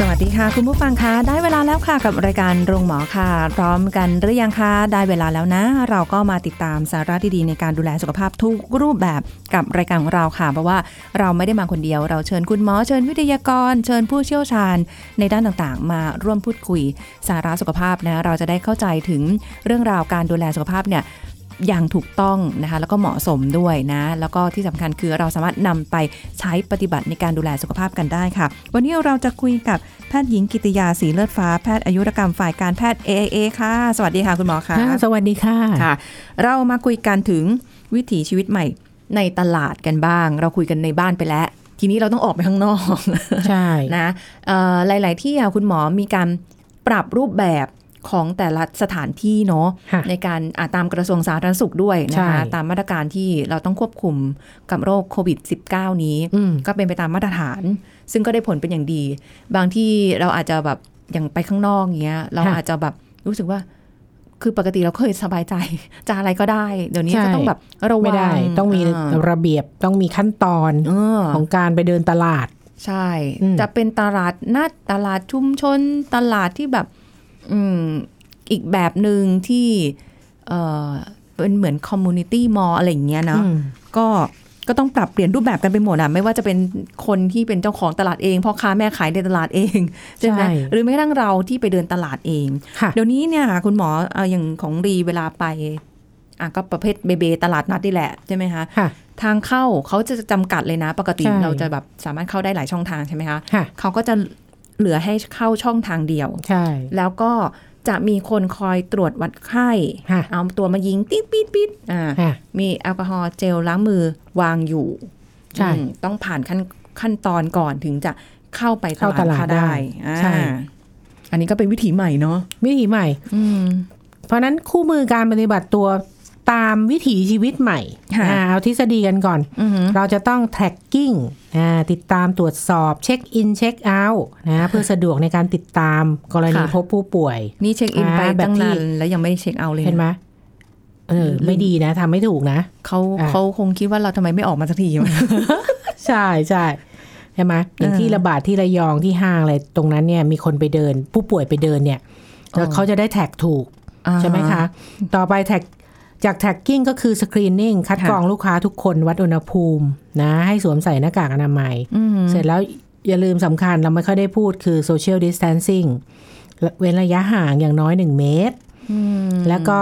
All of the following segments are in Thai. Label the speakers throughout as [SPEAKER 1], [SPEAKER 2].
[SPEAKER 1] สวัสดีค่ะ คุณผู้ฟังคะได้เวลาแล้วค่ะกับรายการโรงหมอค่ะ พร้อมกันหรือยังคะได้เวลาแล้วนะ เราก็มาติดตามสาระดีๆในการดูแลสุขภาพทุกรูปแบบกับรายการของเราค่ะ เพราะว่าเราไม่ได้มาคนเดียว เราเชิญคุณหมอเชิญวิทยากร เชิญผู้เชี่ยวชาญ ในด้านต่างๆ มาร่วมพูดคุยสาระสุขภาพนะเราจะได้เข้าใจถึงเรื่องราวการดูแลสุขภาพเนี่ย อย่างถูกต้องนะคะแล้วก็เหมาะสมด้วยนะแล้วก็ที่สำคัญคือเราสามารถนำไปใช้ปฏิบัติในการดูแลสุขภาพกันได้ค่ะ วันนี้เราจะคุยกับแพทย์หญิงกิติยาสีเลือดฟ้าแพทย์อายุรกรรมฝ่ายการแพทย์ AAA ค่ะ สวัสดีค่ะคุณหมอค่ะ
[SPEAKER 2] ค่ะ สวัสดีค่ะ
[SPEAKER 1] ค่ะ เรามาคุยกันถึงวิถีชีวิตใหม่ในตลาดกันบ้าง เราคุยกันในบ้านไปแล้ว ทีนี้เราต้องออกไปข้างนอก
[SPEAKER 2] ใช่
[SPEAKER 1] นะเอ่อหลาย ๆ ที่อะคุณหมอมีการปรับรูปแบบ ของแต่ละสถานที่เนาะ
[SPEAKER 2] ค่ะ
[SPEAKER 1] ในการอ่าตามกระทรวงสาธารณสุขด้วยนะคะ
[SPEAKER 2] ใช่
[SPEAKER 1] ตามมาตรการที่เราต้องควบคุมกับโรคโควิด -19 นี้
[SPEAKER 2] อืม
[SPEAKER 1] ก็เป็นไปตามมาตรฐาน ซึ่งก็ได้ผลเป็นอย่างดี บางที่เราอาจจะแบบอย่างไปข้างนอกเงี้ย เรา
[SPEAKER 2] ค่ะ
[SPEAKER 1] อาจจะแบบรู้สึกว่าคือปกติเราเคยสบายใจจะอะไรก็ได้ เดี๋ยวนี้
[SPEAKER 2] ใช่
[SPEAKER 1] ก็ต้องแบบระวัง
[SPEAKER 2] ไม่ได้ต้องมีาระเบียบต้องมีขั้นตอน
[SPEAKER 1] เออ
[SPEAKER 2] ของการไปเดินตลาด
[SPEAKER 1] ใช่
[SPEAKER 2] อืม
[SPEAKER 1] จะเป็นตลาดนัดตลาดชุมชนตลาดที่แบบ อืมอีกแบบหนึ่งที่เออเป็นเหมือน community mall อะไรอย่างเงี้ยเนาะ
[SPEAKER 2] อืม
[SPEAKER 1] ก็ก็ต้องปรับเปลี่ยนรูปแบบกันไปหมดอะไม่ว่าจะเป็นคนที่เป็นเจ้าของตลาดเองพ่อค้าแม่ขายในตลาดเองใช่ไหม
[SPEAKER 2] ใช่
[SPEAKER 1] หรือแม้กระทั่งเราที่ไปเดินตลาดเอง
[SPEAKER 2] ค่ะ
[SPEAKER 1] เดี๋ยวนี้เนี่ยคุณหมอเอ่ออย่างของรีเวลาไปอะก็ประเภทเบเบตลาดนัดนี่แหละใช่ไหมคะ
[SPEAKER 2] ค่ะ
[SPEAKER 1] ทางเข้าเขาจะจำกัดเลยนะ ปกติ
[SPEAKER 2] ใช่
[SPEAKER 1] เราจะแบบสามารถเข้าได้หลายช่องทางใช่ไหมคะ
[SPEAKER 2] ค่ะ
[SPEAKER 1] เขาก็จะ เหลือให้เข้าช่องทางเดียว
[SPEAKER 2] ใช่
[SPEAKER 1] แล้วก็จะมีคนคอยตรวจวัดไข้
[SPEAKER 2] ค่ะ
[SPEAKER 1] เอาตัวมายิงติ๊ดปิดปิดอ่า
[SPEAKER 2] ค่ะ
[SPEAKER 1] มีแอลกอฮอล์เจลล้างมือวางอยู่
[SPEAKER 2] ใช่
[SPEAKER 1] อืมต้องผ่านขั้นขั้นตอนก่อนถึงจะเข้าไปต
[SPEAKER 2] เข้า
[SPEAKER 1] ลาด
[SPEAKER 2] ตลาด
[SPEAKER 1] ค้า
[SPEAKER 2] ได้
[SPEAKER 1] ได้อ่า
[SPEAKER 2] ใช่
[SPEAKER 1] อันนี้ก็เป็นวิถีใหม่เนาะ
[SPEAKER 2] วิถีใหม่
[SPEAKER 1] อืม
[SPEAKER 2] เพราะฉะนั้นคู่มือการปฏิบัติตัว ตามวิถีชีวิตใหม่
[SPEAKER 1] ค่ะ
[SPEAKER 2] อ่าเอาทฤษฎีกันก่อน
[SPEAKER 1] อือหือ
[SPEAKER 2] เราจะต้อง tracking อ่าติดตามตรวจสอบเช็คอินเช็คเอาท์นะเพื่อสะดวกในการติดตามกรณี
[SPEAKER 1] ค่ะ
[SPEAKER 2] พบผู้ป่วย
[SPEAKER 1] นี่ check in อ่าไป
[SPEAKER 2] แบบ
[SPEAKER 1] ตั้ง
[SPEAKER 2] ที่
[SPEAKER 1] นานแล้วยังไม่ได้ check out เลย
[SPEAKER 2] เห็นไหมเออไม่ดีนะทำไม่ถูกนะ
[SPEAKER 1] เขา
[SPEAKER 2] อะ
[SPEAKER 1] เขาคงคิดว่าเราทำไมไม่ออกมาสักที
[SPEAKER 2] ใช่ใช่ใช่ไหมอย่าง
[SPEAKER 1] เออ
[SPEAKER 2] ที่ระบาดที่ระยองที่ห้างอะไรตรงนั้นเนี่ยมีคนไปเดิน ผู้ป่วยไปเดินเนี่ยแล้ว
[SPEAKER 1] อ๋อ
[SPEAKER 2] เขาจะได้ track ถูก
[SPEAKER 1] อ่า
[SPEAKER 2] ใช่ไหมคะ ต่อไป track จาก tracking ก็คือ screening คัด
[SPEAKER 1] ค่ะ
[SPEAKER 2] กรองลูกค้าทุกคนวัดอุณหภูมินะให้สวมใส่หน้ากากอนามัย
[SPEAKER 1] อืม
[SPEAKER 2] เสร็จแล้วอย่าลืมสำคัญเราไม่ค่อยได้พูดคือ social distancing เว้นระยะห่างอย่างน้อย1เมตร
[SPEAKER 1] อืม
[SPEAKER 2] แล้วก็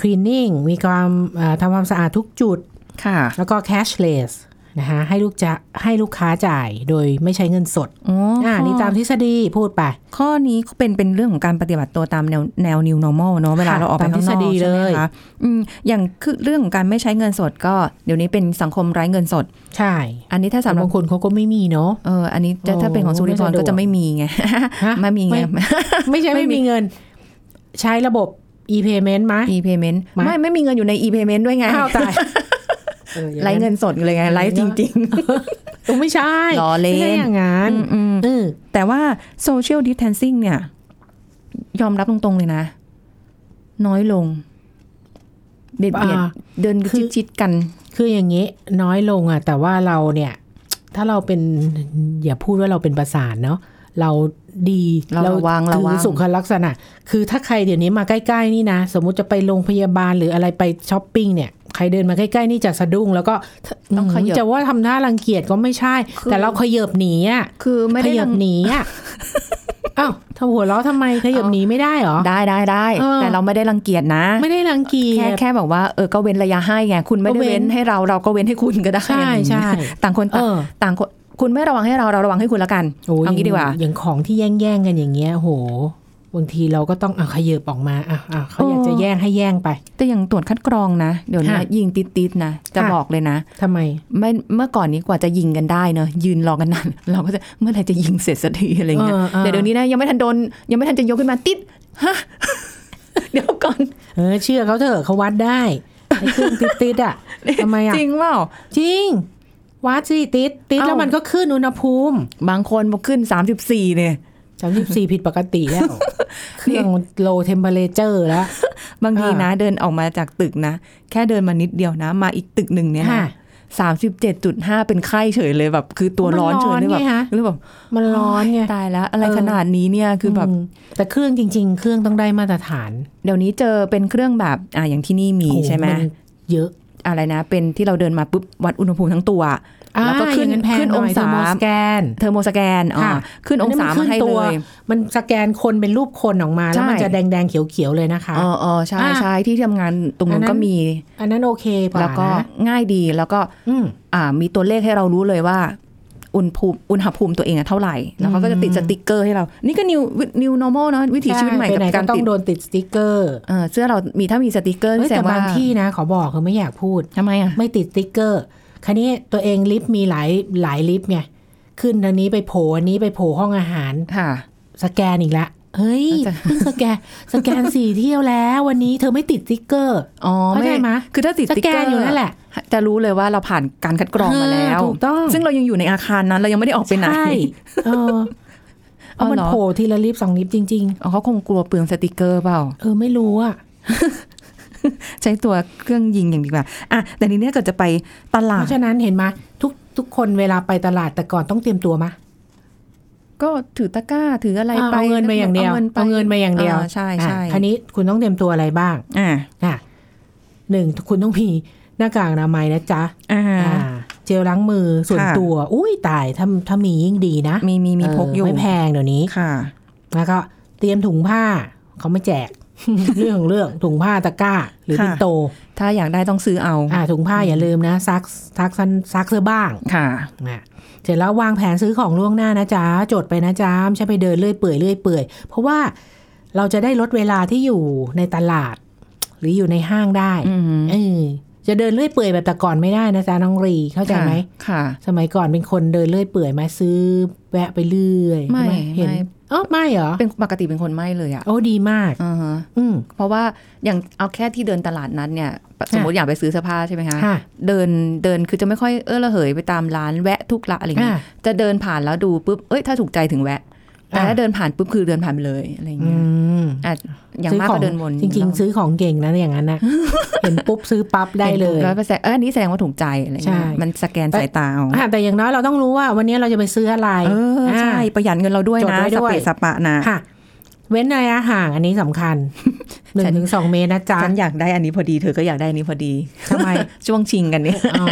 [SPEAKER 2] cleaning มีความเอ่อทำความสะอาดทุกจุด
[SPEAKER 1] ค่ะ
[SPEAKER 2] แล้วก็ cashless นะคะให้ลูกจะให้ลูกค้าจ่ายโดยไม่ใช้เงินสด
[SPEAKER 1] อ๋ออ่
[SPEAKER 2] อ่านี่ตามทฤษฎีพูดไป
[SPEAKER 1] ข้อนี้เป็นเป็นเรื่องของการปฏิบัติตัวตามแนวแนว new normal เนอะเวลาเราออกไปข้างนอก
[SPEAKER 2] ตามทฤษฎี
[SPEAKER 1] ใช่ไหม
[SPEAKER 2] เลย
[SPEAKER 1] คะอืมอย่างคือเรื่องของการไม่ใช้เงินสดก็ เดี๋ยวนี้เป็นสังคมไร้เงินสด
[SPEAKER 2] ใช่
[SPEAKER 1] อันนี้ถ้า
[SPEAKER 2] แต่
[SPEAKER 1] สำหรับบา
[SPEAKER 2] งคนเขาก็ไม่มีเนาะ
[SPEAKER 1] เอออันนี้จะ
[SPEAKER 2] โอ้
[SPEAKER 1] ถ้าเป็นของสุริพร
[SPEAKER 2] ไม่สะดวก
[SPEAKER 1] ก็จะไม่มีไง
[SPEAKER 2] ฮะ
[SPEAKER 1] ไม่มีไง
[SPEAKER 2] ไม่ใช่
[SPEAKER 1] ไม่
[SPEAKER 2] ไม่
[SPEAKER 1] มี
[SPEAKER 2] มีเงิน ใช้ระบบ e-payment ไหม
[SPEAKER 1] e-payment
[SPEAKER 2] มา
[SPEAKER 1] ไม่ไม่มีเงินอยู่ใน e-payment ด้วยไง
[SPEAKER 2] อ้าวตาย อออย่าง
[SPEAKER 1] ไร้เงินสดเลยไงไร้จริง
[SPEAKER 2] เออไม่ใช่
[SPEAKER 1] ล้อเล่น
[SPEAKER 2] ไม่ใช่อย่างนั้น
[SPEAKER 1] ๆอืม
[SPEAKER 2] เออ
[SPEAKER 1] ๆแต่ว่า social distancing เนี่ย ยอมรับตรงๆเลยนะ น้อยลง เบียดเบียด
[SPEAKER 2] อ่า
[SPEAKER 1] เดิน
[SPEAKER 2] คือ
[SPEAKER 1] ชิดๆกัน
[SPEAKER 2] คืออย่างนี้ น้อยลงอะ แต่ว่าเราเนี่ย ถ้าเราเป็น อย่าพูดว่าเราเป็นประสาทเนาะเราดี
[SPEAKER 1] เราระวัง
[SPEAKER 2] ถือ
[SPEAKER 1] ระวัง
[SPEAKER 2] สุขลักษณะ คือถ้าใครเดี๋ยวนี้มาใกล้ ๆ นี่นะ สมมุติจะไปโรงพยาบาลหรืออะไรไปช้อปปิ้งเนี่ย ใครเดินมาใกล้ๆนี่จะสะดุ้งแล้วก็
[SPEAKER 1] ต้องขยับ
[SPEAKER 2] จะว่าทำหน้ารังเกียจก็ไม่ใช่
[SPEAKER 1] คือ
[SPEAKER 2] แต่เราขยับหนีอะ
[SPEAKER 1] คือไม่ได้รังขยับ
[SPEAKER 2] หนีอะอ้าวทำหัวเราะทำไมขยับหนีไม่ได้เหรอ
[SPEAKER 1] ได้ได้ได้
[SPEAKER 2] เออ
[SPEAKER 1] แต่เราไม่ได้รังเกียจนะ
[SPEAKER 2] ไม่ได้รังเกีย
[SPEAKER 1] แค่
[SPEAKER 2] จ
[SPEAKER 1] แค่แบบว่าเออก็เว้นระยะให้ไงคุณไม่ได้
[SPEAKER 2] ก็เว้
[SPEAKER 1] เว้
[SPEAKER 2] น
[SPEAKER 1] นให้เราเราก็เว้นให้คุณก็ได้
[SPEAKER 2] ใช่
[SPEAKER 1] อะไรอย่างเงี้ย
[SPEAKER 2] ใช่
[SPEAKER 1] ต่างคน
[SPEAKER 2] เอ
[SPEAKER 1] ต่าง
[SPEAKER 2] อ
[SPEAKER 1] ต่างคนคุณไม่ระวังให้เราเราระวังให้คุณละกัน
[SPEAKER 2] โอ้ย
[SPEAKER 1] เอางี้ดีกว่า
[SPEAKER 2] อย่างของที่แย่งๆกันอย่างเงี้ยโห บางทีเราก็ต้องอะขยับออกมาอะอะเขาอยากจะแย่งให้แย่งไป
[SPEAKER 1] แต่อย่างตรวจคัดกรองนะ เดี๋ยวนี้
[SPEAKER 2] ค่ะ
[SPEAKER 1] ยิงติดๆนะ จะ
[SPEAKER 2] ค่ะ
[SPEAKER 1] บอกเลยนะ
[SPEAKER 2] ทำไม
[SPEAKER 1] ไม่เมื่อก่อนนี้กว่าจะยิงกันได้เนอะยืนรอกันนานเราก็จะเมื่อไหร่จะยิงเสร็จสักทีอะไรเงี้ย
[SPEAKER 2] เออเออ
[SPEAKER 1] แต่เดี๋ยวนี้นะยังไม่ทันโดนยังไม่ทันจะยกขึ้นมาติดฮะเดี๋ยวก่อน
[SPEAKER 2] เออเชื่อเขาเถอะเขาวัดได้ไอ้เครื่องติดติดๆอะทำไมอะ
[SPEAKER 1] จริงเปล่า
[SPEAKER 2] จริงวัดสิติดติด
[SPEAKER 1] เอ้า
[SPEAKER 2] แล้วมันก็ขึ้นอุณหภูมิ
[SPEAKER 1] บางคนบอกขึ้น34เนี่ย
[SPEAKER 2] สามสิบสี่ผิดปกติแล้ว เครื่องโลเทมเพลเจอร์แล้ว
[SPEAKER 1] บางที
[SPEAKER 2] อ่า
[SPEAKER 1] นะเดินออกมาจากตึกนะ แค่เดินมานิดเดียวนะ มาอีกตึกหนึ่งเนี่ย
[SPEAKER 2] ค่ะ
[SPEAKER 1] นะสามสิบเจ็ดจุดห้าเป็นไข้เฉยเลยแบบ คือตัวร้อนเฉยเลยแบบ
[SPEAKER 2] มันร้อนไงฮะ
[SPEAKER 1] เลยแบบ
[SPEAKER 2] มันร้อนไง
[SPEAKER 1] ตายแล้ว อะไร
[SPEAKER 2] เออ
[SPEAKER 1] ขนาดนี้เนี่ยคือแบบ
[SPEAKER 2] มแต่เครื่องจริง ๆ เครื่องต้องได้มาตรฐาน
[SPEAKER 1] เดี๋ยวนี้เจอเป็นเครื่องแบบอ่าอย่างที่นี่มี
[SPEAKER 2] โอ้
[SPEAKER 1] ใช่ไหม
[SPEAKER 2] นเยอะ
[SPEAKER 1] อะไรนะ เป็นที่เราเดินมาปุ๊บวัดอุณหภูมิทั้งตัว แล้วก็ขึ้น
[SPEAKER 2] อ่าอย่างแพง
[SPEAKER 1] ขึ้น
[SPEAKER 2] ห
[SPEAKER 1] องศา
[SPEAKER 2] โมสแกน
[SPEAKER 1] เทอร์โมสแกนอ่า
[SPEAKER 2] ค่ะ
[SPEAKER 1] ขึ้นองศา
[SPEAKER 2] อันนี้มัน
[SPEAKER 1] มาให้
[SPEAKER 2] ขึ้นตั
[SPEAKER 1] เล
[SPEAKER 2] ว
[SPEAKER 1] ย
[SPEAKER 2] มันสแกนคนเป็นรูปคนออกมา
[SPEAKER 1] ใช่
[SPEAKER 2] แล้วมันจะแดงๆเขียวๆเลยนะคะ
[SPEAKER 1] เออเออใช่
[SPEAKER 2] อ่า
[SPEAKER 1] ใช่ที่ทำงานตรง
[SPEAKER 2] อั
[SPEAKER 1] นู้
[SPEAKER 2] น
[SPEAKER 1] น
[SPEAKER 2] นั้น
[SPEAKER 1] ก็มี
[SPEAKER 2] อันนั้นโอเคกว่า
[SPEAKER 1] แล้วก็
[SPEAKER 2] นะ
[SPEAKER 1] ง่ายดีแล้วก็
[SPEAKER 2] อืม
[SPEAKER 1] อ่ามีตัวเลขให้เรารู้เลยว่าอุณหภูมิอุณหภูมิตัวเองอะเท่าไหร่ แล้วเขาก็จะติดสติกเกอร์ให้เรา นี่ก็ new new normal เนอะวิถีชีวิตใหม่
[SPEAKER 2] ไป
[SPEAKER 1] กับ
[SPEAKER 2] ไหนก็
[SPEAKER 1] การ
[SPEAKER 2] ต้อ
[SPEAKER 1] ติด
[SPEAKER 2] งโดนติดสติ๊กเกอร์
[SPEAKER 1] เออเสื้อเรามีถ้ามีสติกเกอร์
[SPEAKER 2] เฮ้ย
[SPEAKER 1] แสดงว่า
[SPEAKER 2] บางที่นะ ขอบอกคือไม่อยากพูด
[SPEAKER 1] ทำไมอะ
[SPEAKER 2] ไม่ติดสติ๊กเกอร์ คราวนี้ตัวเองลิฟต์มีหลายหลายลิฟต์ไงขึ้นอันนี้ไปโผล่อันนี้ไปโผล่ห้องอาหาร
[SPEAKER 1] ค่ะ
[SPEAKER 2] สแกนอีกละเฮ้ย
[SPEAKER 1] อาจจะ
[SPEAKER 2] เพิ่ง scan scan สี่เที่ยวแล้ว วันนี้เธอไม่ติดสติ๊กเกอร์
[SPEAKER 1] อ๋อ
[SPEAKER 2] เข้าใจไหม
[SPEAKER 1] คือถ้าติด
[SPEAKER 2] ส
[SPEAKER 1] ติกเกอร์สแกน
[SPEAKER 2] อยู่นั่นแหละ
[SPEAKER 1] จะรู้เลยว่าเราผ่านการคัดกรองมาแล้ว
[SPEAKER 2] เออถูกต้อง
[SPEAKER 1] ซึ่งเรายังอยู่ในอาคารนั้น เรายังไม่ได้ออกไปไหน
[SPEAKER 2] ใช่เออเอามัน
[SPEAKER 1] เอาเหรอ
[SPEAKER 2] โผล่ทีละลิฟต์สองลิฟต์จริง
[SPEAKER 1] อ๋อเขาคงกลัวเปลืองสติกเกอร์เปล่า
[SPEAKER 2] ๆเออไม่รู้อะ
[SPEAKER 1] ใช้ตัวเครื่องยิงอย่างดีกว่าอะแต่ทีเนี้ยเกิดจะไปตลาดเพ
[SPEAKER 2] ราะฉะนั้นเห็นไหมทุกทุกคนเวลาไปตลาดแต่ก่อนต้องเตรียมตัวมะ
[SPEAKER 1] ก็ถือตะกร้าถืออะไร
[SPEAKER 2] อ่า
[SPEAKER 1] ไป
[SPEAKER 2] เอาเงินมาอย่างเดียว
[SPEAKER 1] เอาเงินไป
[SPEAKER 2] เอาเงินมาอย่างเดียว
[SPEAKER 1] อ่าใช่ใช่
[SPEAKER 2] อะคราวนี้คุณต้องเตรียมตัวอะไรบ้าง
[SPEAKER 1] อ่า
[SPEAKER 2] อะหนึ่งคุณต้องมีหน้ากากอนามัยนะจ๊ะ
[SPEAKER 1] อ่า
[SPEAKER 2] อ่าเจลล้างมือส่วน
[SPEAKER 1] ค่ะ
[SPEAKER 2] ตัว อุ้ยตายถ้าถ้ามียิ่งดีนะ
[SPEAKER 1] มีมีมี
[SPEAKER 2] เพ
[SPEAKER 1] กอยู่
[SPEAKER 2] ไม่แพงเดี๋ยวนี้
[SPEAKER 1] ค่ะ
[SPEAKER 2] แล้วก็เตรียมถุงผ้าเขาไม่แจก เรื่องของเรื่องถุงผ้าตะกร้า หรือ
[SPEAKER 1] ค่ะ
[SPEAKER 2] ปินโต
[SPEAKER 1] ถ้าอยากได้ต้องซื้อเอา
[SPEAKER 2] อ่าถุงผ้าอย่าลืมนะซักซักซักซักเสื้อบ้าง
[SPEAKER 1] ค่ะ
[SPEAKER 2] อะเสร็จแล้ววางแผนซื้อของล่วงหน้านะจ๊ะจดไปนะจ๊ะไม่ใช่ไปเดินเลื่อยเปื่อยเลื่อยเปื่อยเพราะว่าเราจะได้ลดเวลาที่อยู่ในตลาด หรืออยู่ในห้างได้
[SPEAKER 1] อืม
[SPEAKER 2] เออ จะเดินเลื่อยเปื่อยแบบแต่ก่อนไม่ได้นะจ๊ะน้องรีเข้าใจไหม
[SPEAKER 1] ค่ะ
[SPEAKER 2] สมัยก่อนเป็นคนเดินเลื่อยเปื่อยมาซื้อแวะไปเรื่อย
[SPEAKER 1] ไม่
[SPEAKER 2] ใช่หเห็น
[SPEAKER 1] ไม่
[SPEAKER 2] อ๋อไม่เหรอ
[SPEAKER 1] เป็นปกติเป็นคนไม่เลยอะ
[SPEAKER 2] โอ้ดีมาก
[SPEAKER 1] อ่าฮะ
[SPEAKER 2] อืม
[SPEAKER 1] เพราะว่าอย่างเอาแค่ที่เดินตลาดนั้นเนี่ย สมมติอยากไปซื้อเสื้อผ้าใช่ไหมคะ
[SPEAKER 2] ค่ะ
[SPEAKER 1] เดินเดินคือจะไม่ค่อยเออระเหยไปตามร้านแวะทุกละอะไรเงี้ย
[SPEAKER 2] อะ
[SPEAKER 1] จะเดินผ่านแล้วดูปุ๊บเอ้ยถ้าถูกใจถึงแวะ แต่
[SPEAKER 2] อะ
[SPEAKER 1] ถ้าเดินผ่านปุ๊บคือเดินผ่านไปเลยอะไร
[SPEAKER 2] อื
[SPEAKER 1] เงี้ย
[SPEAKER 2] ม
[SPEAKER 1] อะอย่างมากก็เดินวน
[SPEAKER 2] จริง ๆ ซื้อของเก่งนะอย่างนั้นนะเห็นปุ๊บซื้อปั๊บได้เลย
[SPEAKER 1] ร้อยเปอร์เซ็นต์เอออันนี้แสดงว่าถูกใจอะไรเงี้ย
[SPEAKER 2] ใช่
[SPEAKER 1] มันสแกนสายตาเอา
[SPEAKER 2] อะแต่อย่างน้อยเราต้องรู้ว่าวันนี้เราจะไปซื้ออะไร
[SPEAKER 1] เออใช่
[SPEAKER 2] อะ
[SPEAKER 1] ประหยัดเงินเราด้วย
[SPEAKER 2] จด
[SPEAKER 1] นะ
[SPEAKER 2] ไว้
[SPEAKER 1] ส
[SPEAKER 2] ด้วย
[SPEAKER 1] เปะสปะนะ
[SPEAKER 2] ค่ะเว้นระยะห่างอันนี้สำคัญหนึ่ง
[SPEAKER 1] ฉัน
[SPEAKER 2] ถึงสองเมตรนะจ๊ะ
[SPEAKER 1] ฉันอยากได้อันนี้พอดีเธอก็อยากได้อันนี้พอดี
[SPEAKER 2] ทำไม
[SPEAKER 1] ช่วงชิงกันเนี่ย
[SPEAKER 2] อ๋อ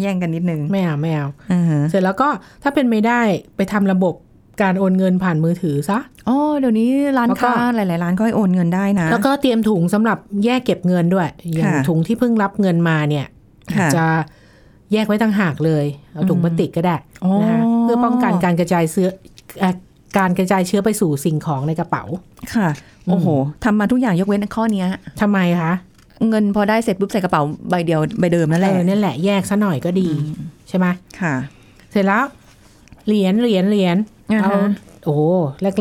[SPEAKER 1] แย่งกันนิดนึง
[SPEAKER 2] ไม่เอาไม่เอา
[SPEAKER 1] อ่าฮะ
[SPEAKER 2] เสร็จแล้วก็ถ้าเป็นไม่ได้ไปทำระบบ การโอนเงินผ่านมือถือซะ
[SPEAKER 1] อ๋อเดี๋ยวนี้ร้าน
[SPEAKER 2] แล้วก็
[SPEAKER 1] ค้าหลายๆร้านก็ให้โอนเงินได้นะ
[SPEAKER 2] แล้วก็เตรียมถุงสำหรับแยกเก็บเงินด้วย อย่าง
[SPEAKER 1] ค่ะ
[SPEAKER 2] ถุงที่เพิ่งรับเงินมาเนี่ย
[SPEAKER 1] ค่ะ
[SPEAKER 2] จะแยกไว้ต่างหากเลย เอาถุง
[SPEAKER 1] อืม
[SPEAKER 2] พลาสติกก็ได้
[SPEAKER 1] อ๋อ
[SPEAKER 2] นะคะเพื่อป้องกันการกระจายเชื้อเอ่อการกระจายเชื้อไปสู่สิ่งของในกระเป๋า
[SPEAKER 1] ค่ะ โอ้โหทำมาทุกอย่างยกเว้นข้อเนี้ย
[SPEAKER 2] ทำไมคะ
[SPEAKER 1] เงินพอได้เสร็จปุ๊บใส่กระเป๋าใบเดียวใบเดิมนั่นแห
[SPEAKER 2] เอ
[SPEAKER 1] ละ
[SPEAKER 2] อนั่นแหละแยกซะหน่อยก็ดี
[SPEAKER 1] อืม
[SPEAKER 2] ใช่ไหม
[SPEAKER 1] ค่ะ
[SPEAKER 2] เสร็จแล้วเหรียญเหรียญเหรียญ
[SPEAKER 1] อ่า
[SPEAKER 2] เอา
[SPEAKER 1] ฮะ
[SPEAKER 2] โอ้โห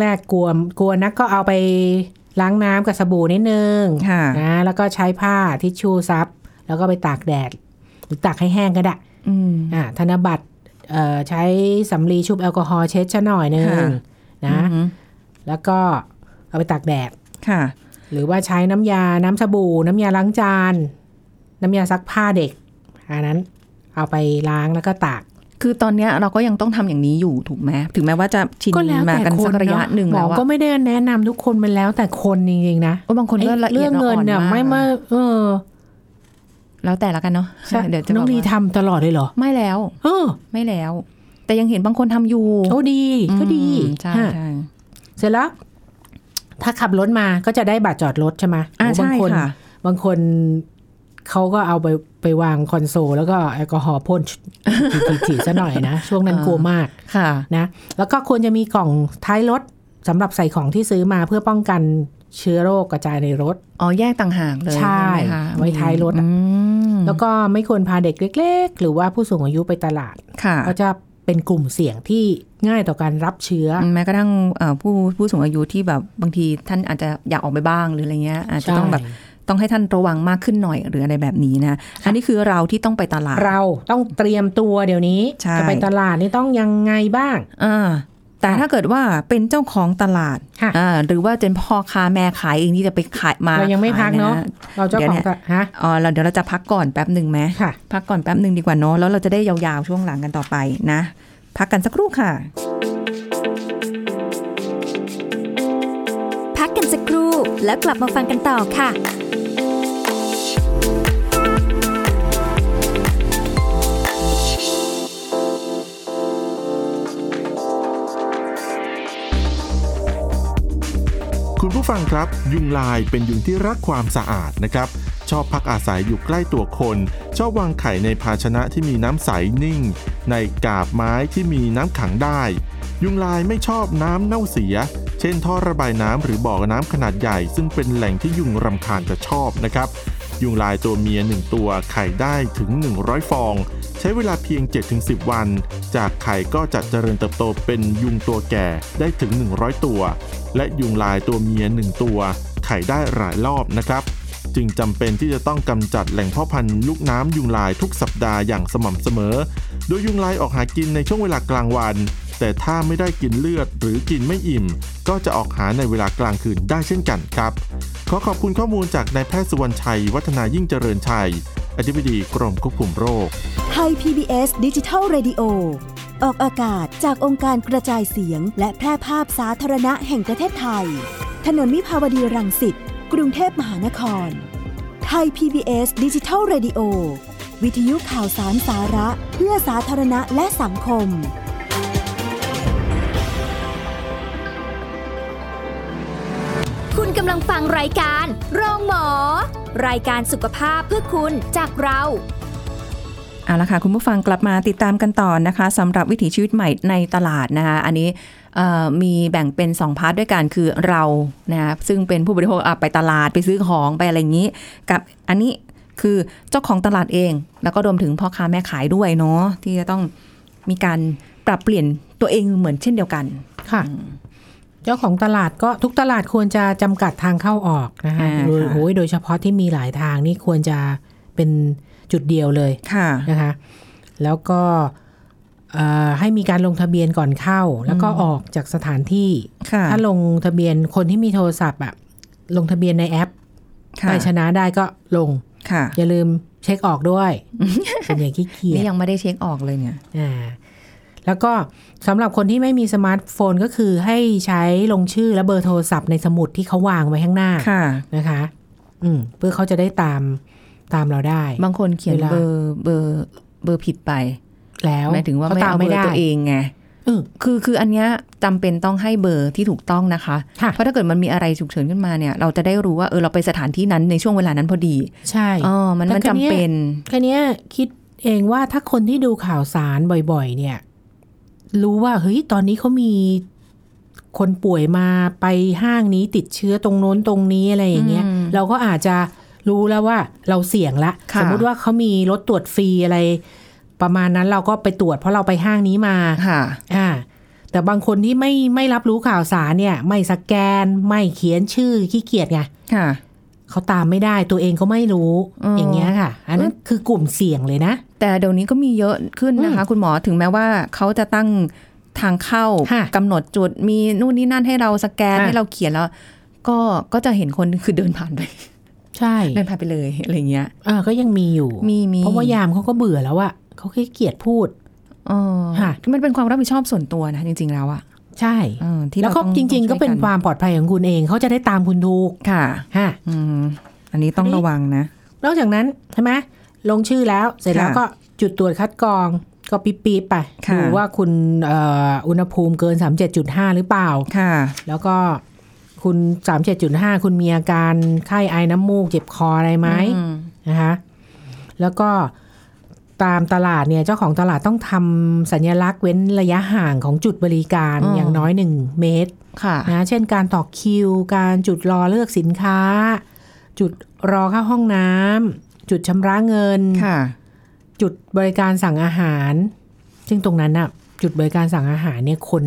[SPEAKER 2] แรกๆกลัวกลัวนักก็เอาไปล้างน้ำกับสบู่นิดนึง
[SPEAKER 1] ค่ะ
[SPEAKER 2] นะแล้วก็ใช้ผ้าทิชชู่ซับ แล้วก็ไปตากแดด หรือตากให้แห้งก็ได้
[SPEAKER 1] อืม
[SPEAKER 2] อ่าธนบัตรเอ่อใช้สำลีชุบแอลกอฮอล์เช็ดชะหน่อยนึง
[SPEAKER 1] ค่ะ
[SPEAKER 2] นะ
[SPEAKER 1] อืม
[SPEAKER 2] แล้วก็เอาไปตากแดด
[SPEAKER 1] ค่ะ
[SPEAKER 2] หรือว่าใช้น้ำยาน้ำสบู่ น้ำยาล้างจาน น้ำยาซักผ้าเด็กอันนั้นเอาไปล้างแล้วก็ตาก
[SPEAKER 1] คือตอนเนี้ยเราก็ยังต้องทำอย่างนี้อยู่ถูกไหมถึงแม้ว่าจะชิน
[SPEAKER 2] ก็แล้ว
[SPEAKER 1] มา
[SPEAKER 2] แต่
[SPEAKER 1] กัน
[SPEAKER 2] ค
[SPEAKER 1] สั
[SPEAKER 2] น
[SPEAKER 1] กระยะ
[SPEAKER 2] เนาะ
[SPEAKER 1] หนึ่ง
[SPEAKER 2] หม
[SPEAKER 1] แล้
[SPEAKER 2] อ
[SPEAKER 1] วอะ
[SPEAKER 2] ก็ไม่ได้แนะนำทุกคนมันแล้วแต่คนจริงๆนะ
[SPEAKER 1] โอ้บางคนก็ละเอี
[SPEAKER 2] เรื่
[SPEAKER 1] ย
[SPEAKER 2] อ
[SPEAKER 1] ด
[SPEAKER 2] งเงินเนี่ย
[SPEAKER 1] อ่อาก
[SPEAKER 2] ไม่มาเออ
[SPEAKER 1] แล้วแต่ละกันเนาะ
[SPEAKER 2] ใช่
[SPEAKER 1] เดี๋ยวจะ
[SPEAKER 2] น้อง
[SPEAKER 1] บก
[SPEAKER 2] ดี
[SPEAKER 1] ว่า
[SPEAKER 2] ทำตลอดเลยเหรอ
[SPEAKER 1] ไม่แล้ว
[SPEAKER 2] เออ
[SPEAKER 1] ไม่แล้ว แต่ยังเห็นบางคนทำอยู่
[SPEAKER 2] โอ้ดีก็ดี
[SPEAKER 1] อืมใช่
[SPEAKER 2] ฮะ
[SPEAKER 1] ใช่
[SPEAKER 2] เสร็จแล้วถ้าขับรถมาก็จะได้บัตรจอดรถใช่ไหม
[SPEAKER 1] อ่า
[SPEAKER 2] โบาง
[SPEAKER 1] ใช่
[SPEAKER 2] คน
[SPEAKER 1] ค่ะ
[SPEAKER 2] บางคน เขาก็เอาไปไปวางคอนโซล แล้วก็แอลกอฮอล์พ่นถีๆๆซะหน่อยนะ ช่วงนั้น
[SPEAKER 1] อ่าก
[SPEAKER 2] ลัวมาก
[SPEAKER 1] ค่ะ
[SPEAKER 2] นะแล้วก็ควรจะมีกล่องท้ายรถสำหรับใส่ของที่ซื้อมาเพื่อป้องกันเชื้อโรคกระจายในรถ
[SPEAKER 1] อ๋อ แยกต่างหากเลย
[SPEAKER 2] ใช่
[SPEAKER 1] ไหมคะ
[SPEAKER 2] ไว้ท้ายรถอะ
[SPEAKER 1] อืม
[SPEAKER 2] แล้วก็ไม่ควรพาเด็กเล็ก ๆ หรือว่าผู้สูงอายุไปตลาด
[SPEAKER 1] ค่ะ
[SPEAKER 2] ก็จะเป็นกลุ่มเสี่ยงที่ง่ายต่อการรับเชื้อ
[SPEAKER 1] แม้กระทั่งเอ่อผู้ผู้สูงอายุที่แบบบางทีท่านอาจจะอยากออกไปบ้างหรืออะไรเงี้ยอาจจะต้องแบบ
[SPEAKER 2] ใช่
[SPEAKER 1] ต้องให้ท่านระวังมากขึ้นหน่อยหรืออะไรแบบนี้นะ อันนี้คือเราที่ต้องไปตลาด
[SPEAKER 2] เราต้องเตรียมตัวเดี๋ยวนี้
[SPEAKER 1] ใช่
[SPEAKER 2] จะไปตลาดนี่ต้องยังไงบ้าง
[SPEAKER 1] อ่าแต่ถ้าเกิดว่าเป็นเจ้าของตลาด
[SPEAKER 2] ค่ะ
[SPEAKER 1] อ่าหรือว่าเป็นพ่อค้าแม่ขายเองที่จะไปขายมา
[SPEAKER 2] เรายังไม่พักเนาะ
[SPEAKER 1] ขย
[SPEAKER 2] เราเจ้าของตลาดฮะ
[SPEAKER 1] อ๋อเราเดี๋ยวเราจะพักก่อนแป๊บหนึ่งไหม
[SPEAKER 2] ค่ะ
[SPEAKER 1] พักก่อนแป๊บหนึ่งดีกว่าเนาะแล้วเราจะได้ยาวๆช่วงหลังกันต่อไปนะ พักกันสักครู่ค่ะ
[SPEAKER 3] พักกันสักครู่แล้วกลับมาฟังกันต่อค่ะ
[SPEAKER 4] ผู้ฟังครับ ยุงลายเป็นยุงที่รักความสะอาดนะครับ ชอบพักอาศัยอยู่ใกล้ตัวคน ชอบวางไข่ในภาชนะที่มีน้ำใสนิ่ง ในกาบไม้ที่มีน้ำขังได้ ยุงลายไม่ชอบน้ำเน่าเสีย เช่นท่อระบายน้ำหรือบ่อน้ำขนาดใหญ่ ซึ่งเป็นแหล่งที่ยุงรำคาญจะชอบนะครับ ยุงลายตัวเมีย1ตัวไข่ได้ถึง 100 ฟอง ใช้เวลาเพียง 7-10 วัน จากไข่ก็จะเจริญเติบโตเป็นยุงตัวแก่ได้ถึง 100 ตัว และยุงลายตัวเมีย 1 ตัว ไข่ได้หลายรอบนะครับ จึงจำเป็นที่จะต้องกำจัดแหล่งพ่อพันธุ์ลูกน้ำยุงลายทุกสัปดาห์อย่างสม่ำเสมอ โดยยุงลายออกหากินในช่วงเวลากลางวัน แต่ถ้าไม่ได้กินเลือดหรือกินไม่อิ่ม ก็จะออกหาในเวลากลางคืนได้เช่นกันครับ ขอขอบคุณข้อมูลจากนายแพทย์สุวรรณชัย วัฒนายิ่งเจริญชัย อธิบดีกรมควบคุมโรค
[SPEAKER 5] ไทย PBS ดิจิทัล Radio ออกอากาศจากองค์การกระจายเสียง และแพร่ภาพสาธารณะแห่งประเทศไทย ถนนมิภาวดีรังสิต กรุงเทพมหานคร ไทย PBS ดิจิทัล Radio วิทยุข่าวสารสาระ เพื่อสาธารณะและสังคม
[SPEAKER 3] กำลังฟังรายการโรงหมอ รายการสุขภาพเพื่อคุณจากเรา
[SPEAKER 1] เอาละค่ะ คุณผู้ฟังกลับมาติดตามกันต่อนะคะสำหรับวิถีชีวิตใหม่ในตลาดนะคะอันนี้เอ่อมีแบ่งเป็น 2 พาร์ทด้วยกันคือเรานะคะซึ่งเป็นผู้บริโภคอะไปตลาดไปซื้อของไปอะไรอย่างนี้ กับอันนี้คือเจ้าของตลาดเอง แล้วก็รวมถึงพ่อค้าแม่ขายด้วยเนาะที่จะต้องมีการปรับเปลี่ยนตัวเองเหมือนเช่นเดียวกัน
[SPEAKER 2] ค่ะ เจ้าของตลาดก็ทุกตลาดควรจะจำกัดทางเข้าออกนะคะ
[SPEAKER 1] อ่า
[SPEAKER 2] โดย
[SPEAKER 1] ค่ะ
[SPEAKER 2] โอ้ยโดยเฉพาะที่มีหลายทางนี่ควรจะเป็นจุดเดียวเลย
[SPEAKER 1] ค่ะ
[SPEAKER 2] นะคะ แล้วก็เอ่อให้มีการลงทะเบียนก่อนเข้า แล้วก็ออกจากสถานที่
[SPEAKER 1] ค่ะ
[SPEAKER 2] ถ้าลงทะเบียนคนที่มีโทรศัพท์อะลงทะเบียนในแอป
[SPEAKER 1] ค่ะ
[SPEAKER 2] ไทยชนะได้ก็ลง
[SPEAKER 1] ค่ะ
[SPEAKER 2] อย่าลืมเช็คออกด้วยเป็นอย่างขี้เกียจ
[SPEAKER 1] นี่ยังไม่ได้เช็คออกเลยเนี่ย
[SPEAKER 2] อ่า แล้วก็สำหรับคนที่ไม่มีสมาร์ทโฟนก็คือให้ใช้ลงชื่อและเบอร์โทรศัพท์ในสมุดที่เขาวางไว้ข้างหน้า
[SPEAKER 1] ค่ะ
[SPEAKER 2] นะคะ อืมเพื่อเขาจะได้ตามตามเราได้
[SPEAKER 1] บางคนเขียน
[SPEAKER 2] เวลา
[SPEAKER 1] เบอร์เบอร์เบอร์ผิดไป
[SPEAKER 2] แล้ว
[SPEAKER 1] หมายถึงว่า
[SPEAKER 2] เขา
[SPEAKER 1] ไม่
[SPEAKER 2] ตาม
[SPEAKER 1] เอาเบ
[SPEAKER 2] ไม่
[SPEAKER 1] อร์
[SPEAKER 2] ได้
[SPEAKER 1] ตัวเองไง
[SPEAKER 2] เออ
[SPEAKER 1] คือคืออันเนี้ยจำเป็นต้องให้เบอร์ที่ถูกต้องนะคะ
[SPEAKER 2] ค่ะ
[SPEAKER 1] เพราะถ้าเกิดมันมีอะไรฉุกเฉินขึ้นมาเนี่ย เราจะได้รู้ว่าเออเราไปสถานที่นั้นในช่วงเวลานั้นพอดี
[SPEAKER 2] ใช่
[SPEAKER 1] อ๋อมัน
[SPEAKER 2] แต่
[SPEAKER 1] มัน
[SPEAKER 2] ค
[SPEAKER 1] จำ
[SPEAKER 2] ราวเนี้ย
[SPEAKER 1] เป็น
[SPEAKER 2] แค่เนี้ยคิดเองว่าถ้าคนที่ดูข่าวสารบ่อย ๆ เนี่ย รู้ว่าเฮ้ยตอนนี้เขามีคนป่วยมาไปห้างนี้ติดเชื้อตรงโน้นตรงนี้อะไรอย่างเงี้ย
[SPEAKER 1] อืม
[SPEAKER 2] เราก็อาจจะรู้แล้วว่าเราเสี่ยงละ
[SPEAKER 1] ค่ะ
[SPEAKER 2] สมมุติว่าเขามีรถตรวจฟรีอะไร ประมาณนั้นเราก็ไปตรวจเพราะเราไปห้างนี้มา
[SPEAKER 1] ค่ะ
[SPEAKER 2] อ่า แต่บางคนที่ไม่ไม่รับรู้ข่าวสารเนี่ย ไม่สแกนไม่เขียนชื่อขี้เกียจไง
[SPEAKER 1] ค่ะ
[SPEAKER 2] เขาตามไม่ได้ตัวเองก็ไม่รู้
[SPEAKER 1] อ๋ออ
[SPEAKER 2] อย่างเงี้ยค่ะ อันนั้นคือกลุ่มเสี่ยงเลยนะ
[SPEAKER 1] แต่เดี๋ยวนี้ก็มีเยอะขึ้นนะคะ คุณหมอถึงแม้ว่าเขาจะตั้งทางเข้า
[SPEAKER 2] ค่ะ
[SPEAKER 1] กำหนดจุดมีนู่นนี่นั่นให้เราสแกน
[SPEAKER 2] ค่ะ
[SPEAKER 1] ให้เราเขียนแล้ว ก็ก็จะเห็นคนคือเดินผ่านไป
[SPEAKER 2] ใช่
[SPEAKER 1] เดินผ่านไปเลยอะไรเงี้ย
[SPEAKER 2] เออก็ยังมีอยู่
[SPEAKER 1] มีมี
[SPEAKER 2] เพราะว่ายามเขาก็เบื่อแล้วอะเขาขี้เกียจพูด
[SPEAKER 1] อ๋อ
[SPEAKER 2] ค่ะ
[SPEAKER 1] มันเป็นความรับผิดชอบส่วนตัวนะจริง ๆแล้วอะ
[SPEAKER 2] ใช่
[SPEAKER 1] เออที่
[SPEAKER 2] แล้ว
[SPEAKER 1] เรา
[SPEAKER 2] ก็
[SPEAKER 1] ต้อง
[SPEAKER 2] จริง ๆ ก็เป็น
[SPEAKER 1] ต้องช่วย
[SPEAKER 2] ความปลอดภัยของคุณเองเขาจะได้ตามคุณถูก
[SPEAKER 1] ค่ะ
[SPEAKER 2] ฮะ
[SPEAKER 1] อืมอันนี้ต้อง
[SPEAKER 2] อันนี้
[SPEAKER 1] ระวังนะ
[SPEAKER 2] นอกจากนั้นใช่ไหมลงชื่อแล้วเสร็จแล้ว
[SPEAKER 1] ค่ะ
[SPEAKER 2] ก็จุดตรวจคัดกรองก็ปี๊บๆไป
[SPEAKER 1] ค่ะ
[SPEAKER 2] ดูว่าคุณเอ่ออุณหภูมิเกิน 37.5 หรือเปล่า
[SPEAKER 1] ค่ะ
[SPEAKER 2] แล้วก็คุณ 37.5 คุณมีอาการไข้ไอน้ำมูกเจ็บคออะไรไหม
[SPEAKER 1] อืม
[SPEAKER 2] นะคะ แล้วก็ ตามตลาดเนี่ยเจ้าของตลาดต้องทำสัญลักษณ์เว้นระยะห่างของจุดบริการ
[SPEAKER 1] อ๋อ
[SPEAKER 2] อ
[SPEAKER 1] อย่าง
[SPEAKER 2] น้อยหนึ่งเมตร
[SPEAKER 1] ค่ะ
[SPEAKER 2] นะเช่นการต่อคิว การจุดรอเลือกสินค้า จุดรอเข้าห้องน้ำจุดชำระเงิน
[SPEAKER 1] ค่ะ
[SPEAKER 2] จุดบริการสั่งอาหาร ซึ่งตรงนั้นน่ะ จุดบริการสั่งอาหารเนี่ยคน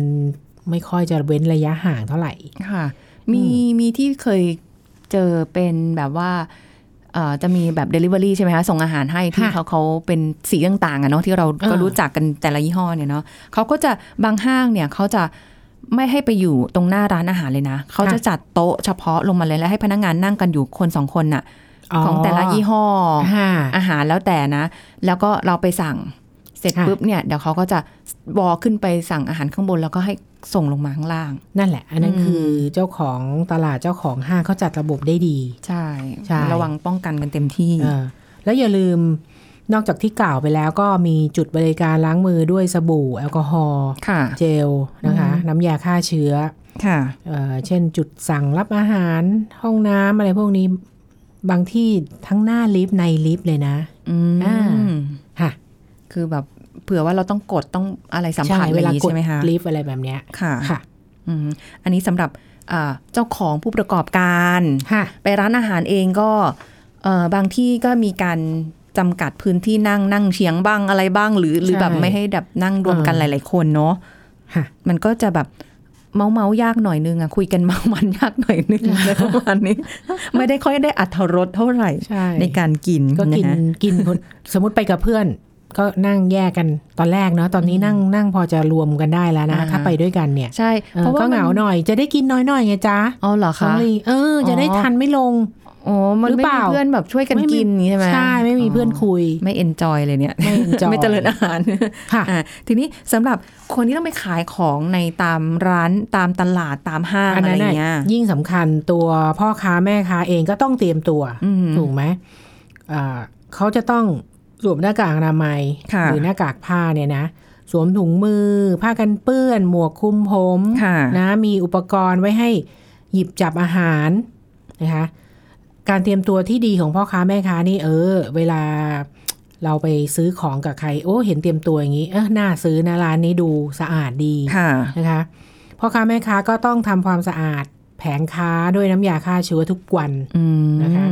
[SPEAKER 2] ไม่ค่อยจะเว้นระยะห่างเท่าไหร่
[SPEAKER 1] ค่ะ มีมีที่เคยเจอเป็นแบบว่าเอ่อ จะมีแบบ Delivery ใช่ไหมคะส่งอาหารให้ที่
[SPEAKER 2] ค่ะ
[SPEAKER 1] เขาเขาเป็นสีต่างๆอะเนาะที่เราก็
[SPEAKER 2] เออ
[SPEAKER 1] รู้จักกันแต่ละยี่ห้อเนี่ยเนาะเขาก็จะบางห้างเนี่ยเขาจะไม่ให้ไปอยู่ตรงหน้าร้านอาหารเลยนะ เขาจะจัดโต๊ะเฉพาะลงมาเลยแล้วให้พนักงานนั่งกันอยู่คนสองคนน่ะ ของแต่ละยี่ห้อ
[SPEAKER 2] ค่ะ
[SPEAKER 1] อาหารแล้วแต่นะ แล้วก็เราไปสั่งเสร็จ
[SPEAKER 2] ค่ะ
[SPEAKER 1] ปุ๊บเนี่ยเดี๋ยวเขาก็จะ วอขึ้นไปสั่งอาหารข้างบนแล้วก็ให้ส่งลงมาข้างล่าง
[SPEAKER 2] นั่นแหละ อันนั้น
[SPEAKER 1] อืม
[SPEAKER 2] คือเจ้าของตลาดเจ้าของห้างเขาจัดระบบได้ดี
[SPEAKER 1] ใช่
[SPEAKER 2] ใช่
[SPEAKER 1] ระวังป้องกันกันเต็มที่
[SPEAKER 2] เออแล้วอย่าลืมนอกจากที่กล่าวไปแล้วก็มีจุดบริการล้างมือด้วยสบู่ แอลกอฮอล์
[SPEAKER 1] ค่ะ
[SPEAKER 2] เจลนะคะ
[SPEAKER 1] อืม
[SPEAKER 2] น้ำยาฆ่าเชื้อ
[SPEAKER 1] ค่ะ
[SPEAKER 2] เอ่อเช่นจุดสั่งรับอาหารห้องน้ำอะไรพวกนี้บางที่ทั้งหน้าลิฟต์ในลิฟต์เลยนะ
[SPEAKER 1] อืม
[SPEAKER 2] อ่าค่ะ
[SPEAKER 1] คือแบบ เผื่อว่าเราต้องกดต้องอะไรสัมผัส
[SPEAKER 2] ใช่
[SPEAKER 1] เว
[SPEAKER 2] เว
[SPEAKER 1] ลา
[SPEAKER 2] ลากด
[SPEAKER 1] ใช่ไหมคะ
[SPEAKER 2] ลิฟต์อะไรแบบเนี้ย
[SPEAKER 1] ค่ะ
[SPEAKER 2] ค่ะ
[SPEAKER 1] อืมอันนี้สำหรับอ่าเจ้าของผู้ประกอบการ
[SPEAKER 2] ค่ะ
[SPEAKER 1] ไปร้านอาหารเองก็เอ่อบางที่ก็มีการจำกัดพื้นที่นั่งนั่งเฉียงบ้างอะไรบ้าง หรือหรือ
[SPEAKER 2] ใช่
[SPEAKER 1] แบบไม่ให้แบบนั่งรวมกันห
[SPEAKER 2] เออ
[SPEAKER 1] ลาย ๆ คนเนาะ
[SPEAKER 2] ค่ะ
[SPEAKER 1] มันก็จะแบบเมาเมายากหน่อยนึงอะคุยกันเมามันยากหน่อยนึงอะไรประมาณนี้ ไม่ได้ค่อยได้อัธรสเท่าไหร่
[SPEAKER 2] ใช่
[SPEAKER 1] ในการกิน
[SPEAKER 2] ก็กิน
[SPEAKER 1] นะฮะ
[SPEAKER 2] กินคนสมมติไปกับเพื่อน ก็นั่งแยกกันตอนแรกเนาะตอนนี้นั่งนั่งพอจะรวมกันได้แล้วนะ
[SPEAKER 1] อ่า
[SPEAKER 2] ถ้าไปด้วยกันเนี่ย
[SPEAKER 1] ใช่
[SPEAKER 2] เออก็
[SPEAKER 1] มั
[SPEAKER 2] เหงาหน่อยจะได้กินน้อยหน่อยไงจ๊ะ
[SPEAKER 1] อ๋อเหรอ
[SPEAKER 2] น้
[SPEAKER 1] คะ
[SPEAKER 2] องลีเออ จะได้
[SPEAKER 1] อ๋อ
[SPEAKER 2] ทันไม่ลง
[SPEAKER 1] อ๋อมัน
[SPEAKER 2] หรือ
[SPEAKER 1] ไม่
[SPEAKER 2] เป
[SPEAKER 1] มี
[SPEAKER 2] ล่า
[SPEAKER 1] เพื่อนแบบช่วยกัน
[SPEAKER 2] ไม่มี
[SPEAKER 1] กินอย่างนี้ใช่ไหม
[SPEAKER 2] ใช่ไม่มีเพื่อนคุย
[SPEAKER 1] ไม่เอนจอยเลยเนี่ย
[SPEAKER 2] ไม่ enjoy
[SPEAKER 1] ไม่เจริญอาหาร
[SPEAKER 2] ค่ะ
[SPEAKER 1] อะทีนี้สำหรับคนที่ต้องไปขายของในตามร้านตามตลาดตามห้าง
[SPEAKER 2] อัน
[SPEAKER 1] อะไร
[SPEAKER 2] นั้นน่ะ
[SPEAKER 1] เงี้ย
[SPEAKER 2] ยิ่งสำคัญตัวพ่อค้าแม่ค้าเองก็ต้องเตรียมตัว
[SPEAKER 1] อืม
[SPEAKER 2] ถูกไหมอ่าเขาจะต้อง สวมหน้ากากอนามัย
[SPEAKER 1] ค่ะ
[SPEAKER 2] หรือหน้ากากผ้าเนี่ยนะ สวมถุงมือ ผ้ากันเปื้อน หมวกคลุมผม
[SPEAKER 1] ค่ะ
[SPEAKER 2] นะมีอุปกรณ์ไว้ให้หยิบจับอาหารนะคะการเตรียมตัวที่ดีของพ่อค้าแม่ค้านี่เออ เวลาเราไปซื้อของกับใคร โอ้ เห็นเตรียมตัวอย่างนี้ เออน่าซื้อนะร้านนี้ดูสะอาดดี
[SPEAKER 1] ค่ะ
[SPEAKER 2] นะคะพ่อค้าแม่ค้าก็ต้องทำความสะอาดแผงค้าด้วยน้ำยาฆ่าเชื้อทุกวัน
[SPEAKER 1] อืม
[SPEAKER 2] นะคะ